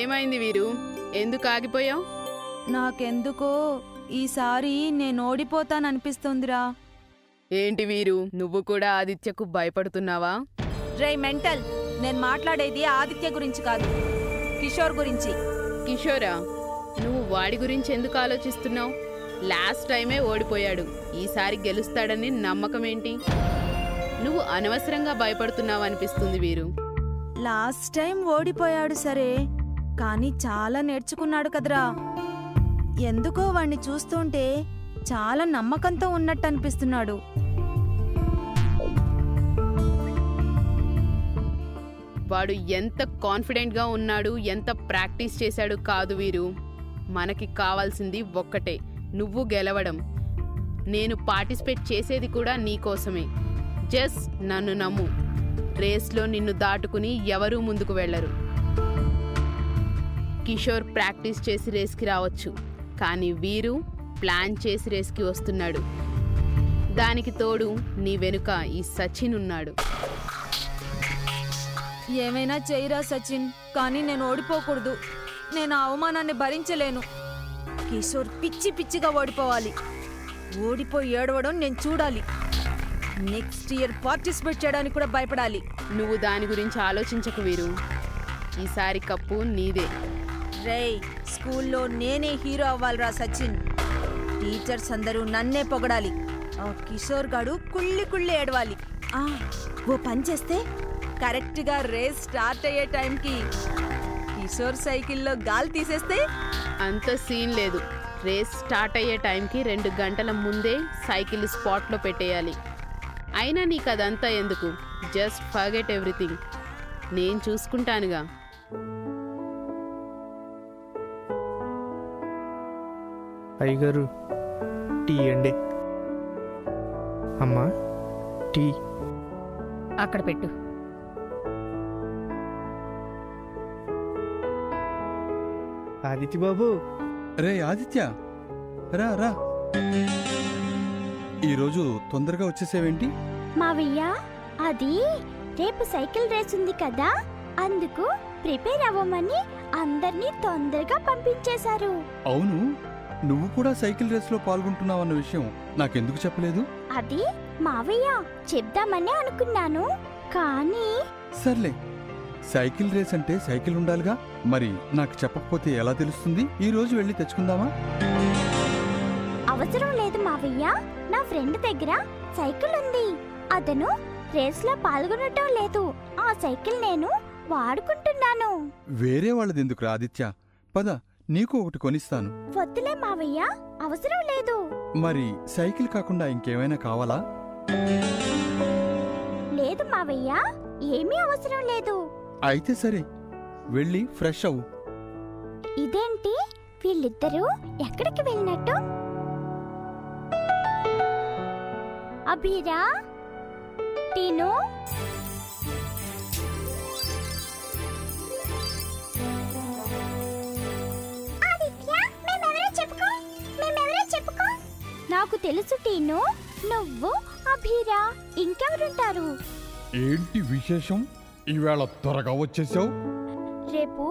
ఏమైంది వీరు? ఎందుకు ఆగిపోయావు? నాకెందుకో ఈసారి నేను ఓడిపోతాననిపిస్తుందిరా. ఏంటి వీరు? నువ్వు కూడా ఆదిత్యకు భయపడుతున్నావా? రే మెంటల్ నేను మాట్లాడేది ఆదిత్య గురించి కాదు. కిషోర్ గురించి. కిషోరా నువ్వు వాడి గురించి ఎందుకు ఆలోచిస్తున్నావు? లాస్ట్ టైమే ఓడిపోయాడు. ఈసారి గెలుస్తాడని నమ్మకం ఏంటి? నువ్వు అనవసరంగా భయపడుతున్నావు అనిపిస్తుంది వీరు. లాస్ట్ టైం ఓడిపోయాడు సరే కానీ చాలా నేర్చుకున్నాడు కదరా. ఎందుకో వాణ్ణి చూస్తుంటే చాలా నమ్మకంతో ఉన్నట్టు అనిపిస్తున్నాడు వాడు ఎంత కాన్ఫిడెంట్గా ఉన్నాడు ఎంత ప్రాక్టీస్ చేశాడు కాదు వీరు. మనకి కావాల్సింది ఒక్కటే నువ్వు గెలవడం. నేను పార్టిసిపేట్ చేసేది కూడా నీకోసమే జస్ట్ నన్ను నమ్ము. రేస్లో నిన్ను దాటుకుని ఎవరూ ముందుకు వెళ్ళరు. కిషోర్ ప్రాక్టీస్ చేసి రేస్కి రావచ్చు. కానీ వీరు ప్లాన్ చేసి రేస్కి వస్తున్నాడు. దానికి తోడు నీ వెనుక ఈ సచిన్ ఉన్నాడు. ఏమైనా చెయ్యరా సచిన్? కానీ నేను ఓడిపోకూడదు. నేను ఆ అవమానాన్ని భరించలేను. కిషోర్ పిచ్చి పిచ్చిగా ఓడిపోవాలి. ఓడిపోయి ఏడవడం నేను చూడాలి. నెక్స్ట్ ఇయర్ పార్టిసిపేట్ చేయడానికి కూడా భయపడాలి. నువ్వు దాని గురించి ఆలోచించకు వీరు. ఈసారి కప్పు నీదే. రేయ్ స్కూల్లో నేనే హీరో అవ్వాలిరా సచిన్. టీచర్స్ అందరూ నన్నే పొగడాలి. ఆ కిషోర్ గాడు కుళ్ళి కుళ్ళి ఏడవాలి. ఆ, ఓ పని చేస్తే కరెక్ట్గా రేస్ స్టార్ట్ అయ్యే టైంకి కిషోర్ సైకిల్లో గాలి తీసేస్తే అంత సీన్ లేదు. రేస్ స్టార్ట్ అయ్యే టైంకి రెండు గంటల ముందే సైకిల్ స్పాట్లో పెట్టేయాలి. అయినా నీకు అదంతా ఎందుకు? Just forget everything. నేను చూసుకుంటానుగా. అయ్యగారు టీ అండి అమ్మా టీ. అక్కడ పెట్టు. ఆదిత్య బాబు రే ఆదిత్య. రా రా. ఈరోజు తొందరగా వచ్చేసేవేంటి? మావయ్య అది రేపు సైకిల్ రేస్ ఉంది కదా అందుకు ప్రిపేర్ అవ్వమని అందర్నీ తొందరగా పంపించేశారు. అవును. నువ్వు కూడా సైకిల్ రేస్లో పాల్గొంటున్నావన్న విషయం నాకెందుకు చెప్పలేదు? అది మావయ్య చెప్దామని అనుకున్నాను కానీ సర్లే. సైకిల్ రేస్ అంటే సైకిల్ ఉండాలిగా? మరి నాకు చెప్పకపోతే ఎలా తెలుస్తుంది? ఈ రోజు వెళ్ళి తెచ్చుకుందామా? అవసరం లేదు మావయ్య. నా ఫ్రెండ్ దగ్గర సైకిల్ ఉంది. అతను రేస్లో పాల్గొనటం లేదు. ఆ సైకిల్ నేను వాడుకుంటున్నాను. వేరే వాళ్ళది ఎందుకురా ఆదిత్య? పద. నీకు ఒకటి కొనిస్తాను. వద్దులే మావయ్య అవసరం లేదు. మరి సైకిల్ కాకుండా ఇంకేమైనా కావాలా? లేదు మావయ్య ఏమీ అవసరం లేదు. అయితే సరే వెళ్ళి ఫ్రెష్ అవ్వు. ఇదేంటి? వీళ్ళిద్దరూ ఎక్కడికి వెళ్ళినట్టు? అభిరా టీను? నాకు తెలుసు టీను. నువ్వు అభిరా ఇంకెవరుంటారు? ఏంటి విశేషం? ఈవేళ త్వరగా వచ్చేసావు? రేపు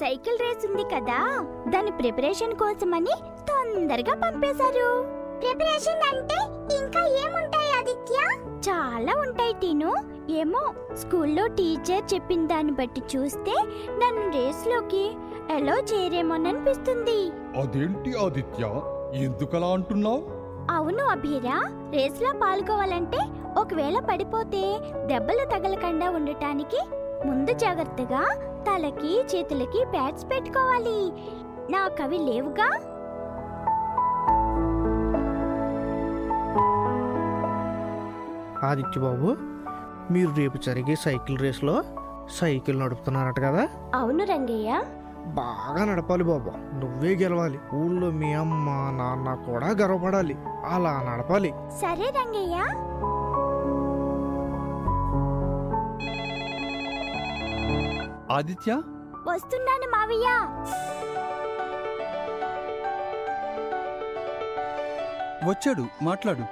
సైకిల్ రేస్ ఉంది కదా దాని ప్రిపరేషన్ కోసమని తొందరగా పంపేశారు. ప్రిపరేషన్ అంటే ఇంకా ఏముంటాయి ఆదిత్య? చాలా ఉంటాయి టీను. ఏమో స్కూల్లో టీచర్ చెప్పిన దాన్ని బట్టి చూస్తే నన్ను రేస్లోకి ఎలా చేరేమోననిపిస్తుంది అదేంటి ఆదిత్య? ఎందుకలా అంటున్నావు? అవును అభిరా రేస్లో పాల్గొవాలంటే ఒకవేళ పడిపోతే దెబ్బలు తగలకుండా ఉండటానికి ముందు జాగ్రత్తగా తలకి చేతులకి ప్యాడ్స్ పెట్టుకోవాలి. నాకవి లేవుగా? ఆదిత్య బాబు మీరు రేపు జరిగే సైకిల్ రేస్లో సైకిల్ నడుపుతున్నారట కదా? అవును రంగయ్య. బాగా నడపాలి బాబు. నువ్వే గెలవాలి. ఊళ్ళో మీ అమ్మ నాన్న కూడా గర్వపడాలి. అలా నడపాలి. సరే రంగయ్య. ఆదిత్య? వస్తున్నాను మావయ్య. వచ్చాడు మాట్లాడు.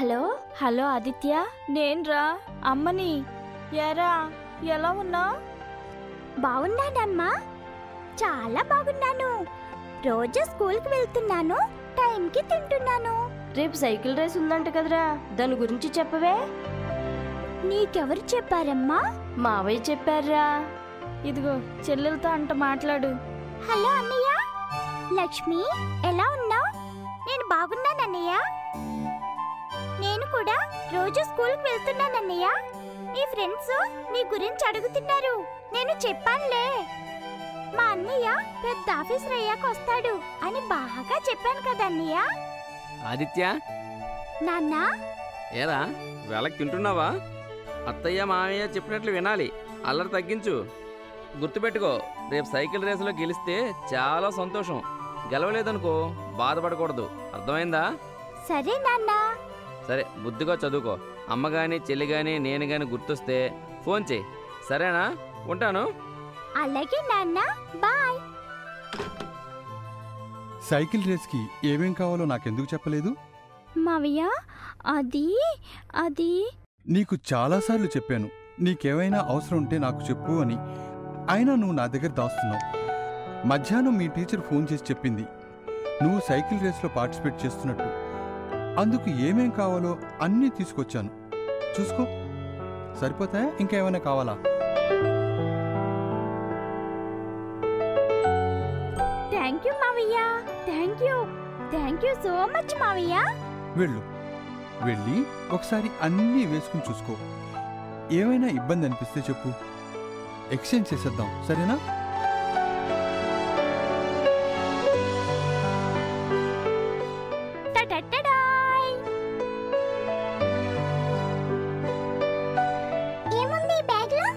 Hello hello Aditya. నేన్రా అమ్మని. ఎరా ఎలా ఉన్నా? బాగున్నానమ్మా. చాలా బాగున్నాను. రోజు స్కూల్కి వెళ్తున్నాను టైంకి తింటున్నాను. రేపు సైకిల్ రేస్ ఉందంట కదరా దాని గురించి చెప్పవే? నీకెవరు చెప్పారమ్మా? మావయ్య చెప్పారా? ఇదిగో చెల్లెలతో అంట మాట్లాడు. హలో అన్నయ్య లక్ష్మి ఎలా ఉన్నావు? నేను బాగున్నాను అన్నయ్య. నేను కూడా రోజు స్కూల్కి వెళ్తున్నాను అన్నయ్య. నీ ఫ్రెండ్స్ నీ గురించి అడుగుతున్నారు. నేను చెప్పానులే. మా అన్నయ్య పెద్ద ఆఫీసర్ అయ్యాక వస్తాడు అని బాగా చెప్పాను కదా అన్నయ్య. ఆదిత్య. నాన్న. ఏరా వేళకి తింటున్నావా? అత్తయ్య మామయ్య చెప్పినట్లు వినాలి. అల్లరి తగ్గించు. గుర్తుపెట్టుకో రేపు సైకిల్ రేసులో గెలిస్తే చాలా సంతోషం. గెలవలేదనుకో బాధపడకూడదు. అర్థమైందా? సరే నాన్న. సరే బుద్ధిగా చదువుకో. అమ్మ కానీ చెల్లి కానీ నేను కానీ గుర్తొస్తే ఫోన్ చేయి. సరేనా? ఉంటాను. అలాగే నాన్న బాయ్. సైకిల్ రేస్కి ఏమేం కావాలో నాకెందుకు చెప్పలేదు? మావయ్య అది అది. నీకు చాలాసార్లు చెప్పాను నీకేమైనా అవసరం ఉంటే నాకు చెప్పు అని. అయినా నువ్వు నా దగ్గర దాస్తున్నావు. మధ్యాహ్నం మీ టీచర్ ఫోన్ చేసి చెప్పింది నువ్వు సైకిల్ రేస్లో పార్టిసిపేట్ చేస్తున్నట్టు. అందుకు ఏమేం కావాలో అన్నీ తీసుకొచ్చాను. చూసుకో. సరిపోతాయా? ఇంకా ఏమైనా కావాలా? సో మచ్ మావయ్య. వెళ్ళు. వెళ్ళి ఒకసారి అన్నీ వేసుకుని చూసుకో. ఏమైనా ఇబ్బంది అనిపిస్తే చెప్పు. ఎక్స్చేంజ్ చేసేద్దాం సరేనా. ఏముంది ఈ బ్యాగ్లో?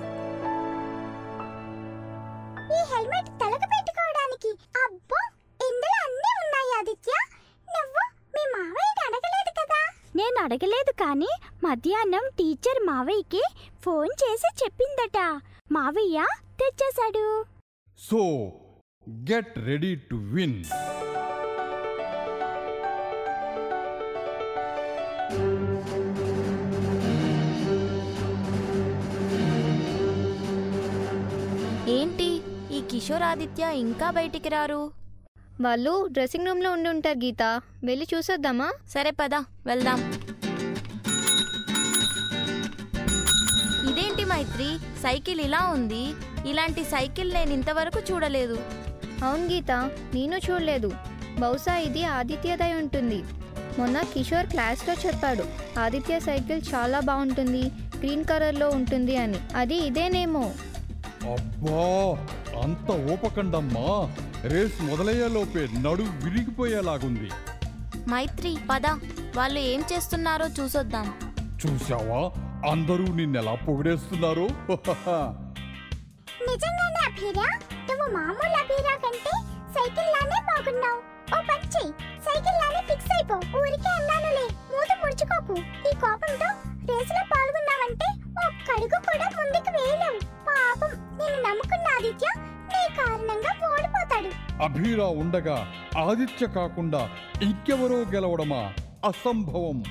ఈ హెల్మెట్ అడగలేదు కానీ మధ్యాహ్నం టీచర్ మావయ్యకి ఫోన్ చేసి చెప్పిందట. మావయ్య తెచ్చేశాడు. So get ready to win. ఏంటి ఈ కిషోర్ ఆదిత్య ఇంకా బయటికి రారు? వాళ్ళు డ్రెస్సింగ్ రూమ్లో ఉండి ఉంటారు గీత. వెళ్ళి చూసొద్దామా? సరే పద. వెళ్దాం. ఇదేంటి మైత్రి? సైకిల్ ఇలా ఉంది. ఇలాంటి సైకిల్ నేను ఇంతవరకు చూడలేదు. అవును గీత నేను చూడలేదు. బహుశా ఇది ఆదిత్యదై ఉంటుంది. మొన్న కిషోర్ క్లాస్లో చెప్పాడు ఆదిత్య సైకిల్ చాలా బాగుంటుంది గ్రీన్ కలర్లో ఉంటుంది అని. అది ఇదేనేమో. అబ్బా! అంత ఓపకండమ్మా. రేస్ మొదలయ్యేలోపే నడు విరిగిపోయేలాగుంది. మైత్రి పద. వాళ్ళు ఏం చేస్తున్నారో చూసొద్దాం. చూసావా అందరూ నిన్నెలా పొగిడేస్తున్నారు? నిజంగానే అభిరా? నువ్వు మామూలు అభిరా కంటే సైకిల్ లానే బాగున్నావు. ఓ పని చెయ్యి సైకిల్ లానే ఫిక్స్ అయిపో. ఊరికే అన్నానులే. మూత ముడుచుకోకు. ఈ కోపంతో అభిరా ఉండగా ఆదిత్య కాకుండా ఇంకెవరో గెలవడమా అసంభవం.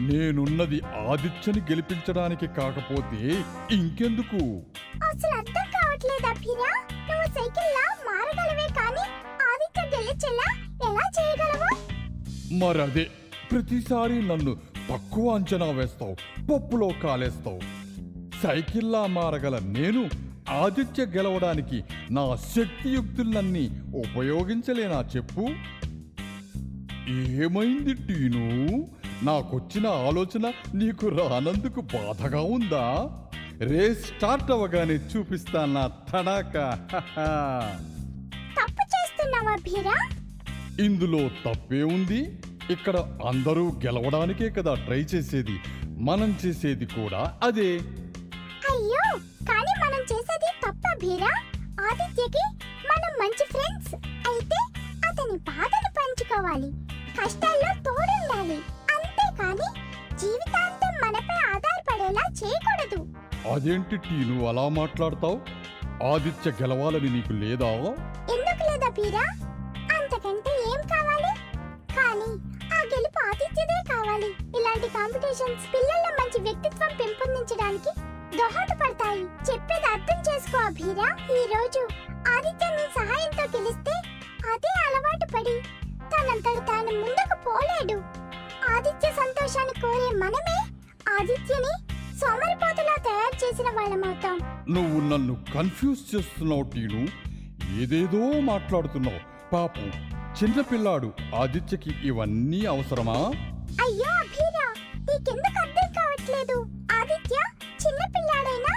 నేనున్నది ఆదిత్యని గెలిపించడానికి కాకపోతే ఇంకెందుకు? అసలు అర్థం కావట్లేదు అభిరా. నువ్వు సైకిల్ లా మారగలవే కానీ ఆదిత్య గెలిచేలా ఎలా చేయగలవు? మరదే ప్రతిసారి నన్ను తక్కువ అంచనా వేస్తావు పప్పులో కాలేస్తావు. సైకిల్లా మారగల నేను ఆదిత్య గెలవడానికి నా శక్తియుక్తులన్నీ ఉపయోగించలేనా చెప్పు? ఏమైంది టీను? నాకొచ్చిన ఆలోచన నీకు రానందుకు బాధగా ఉందా? రేస్ స్టార్ట్ అవ్వగానే చూపిస్తా నా తడాక. తప్పు చేస్తున్నావా భీరా? ఇందులో తప్పే ఉంది. ఇక్కడ అందరూ గెలవడానికే కదా ట్రై చేసేది. మనం చేసేది కూడా అదే. కానీ మనం చేసేది తప్ప భీరా. ఆదిత్యకి మనం మంచి ఫ్రెండ్స్ అయితే అతని బాధను పంచుకోవాలి. కష్టాల్లో తోడుండాలి. అంతేకాని జీవితాంతం మనపై ఆధారపడేలా చేయకూడదు. అదేంటి టీను అలా మాట్లాడతావు? ఆదిత్య గెలవాలని నీకు లేదా? ఎందుకు లేదా భీరా? అంతకంటే ఏం కావాలి? కానీ ఆ గెలుపు ఆదిత్యదే కావాలి. ఇలాంటి కాంపిటీషన్స్ పిల్లల్లో మంచి వ్యక్తిత్వం పెంపొందించడానికి దోహదపడతాయి చెప్పేది అర్థం చేసుకో అభిరా. ఈ రోజు ఆదిత్య నీ సహాయంతో గెలిస్తే అదే అలవాటు పడి తనంతట తాను ముందుకు పోలేడు. ఆదిత్య సంతోషాన్ని కోరే మనమే ఆదిత్యని సోమరిపోతులా తయారు చేసిన వాళ్ళమవుతాం నువ్వు నన్ను కన్ఫ్యూజ్ చేస్తున్నావు టీను. ఏదేదో మాట్లాడుతున్నావు. పాపం చిన్నపిల్లాడు ఆదిత్యకి ఇవన్నీ అవసరమా? అయ్యో అభిరా. నీకెందుకు అర్థం కావట్లేదు? ఆదిత్య சின்ன பிள்ளாடைனா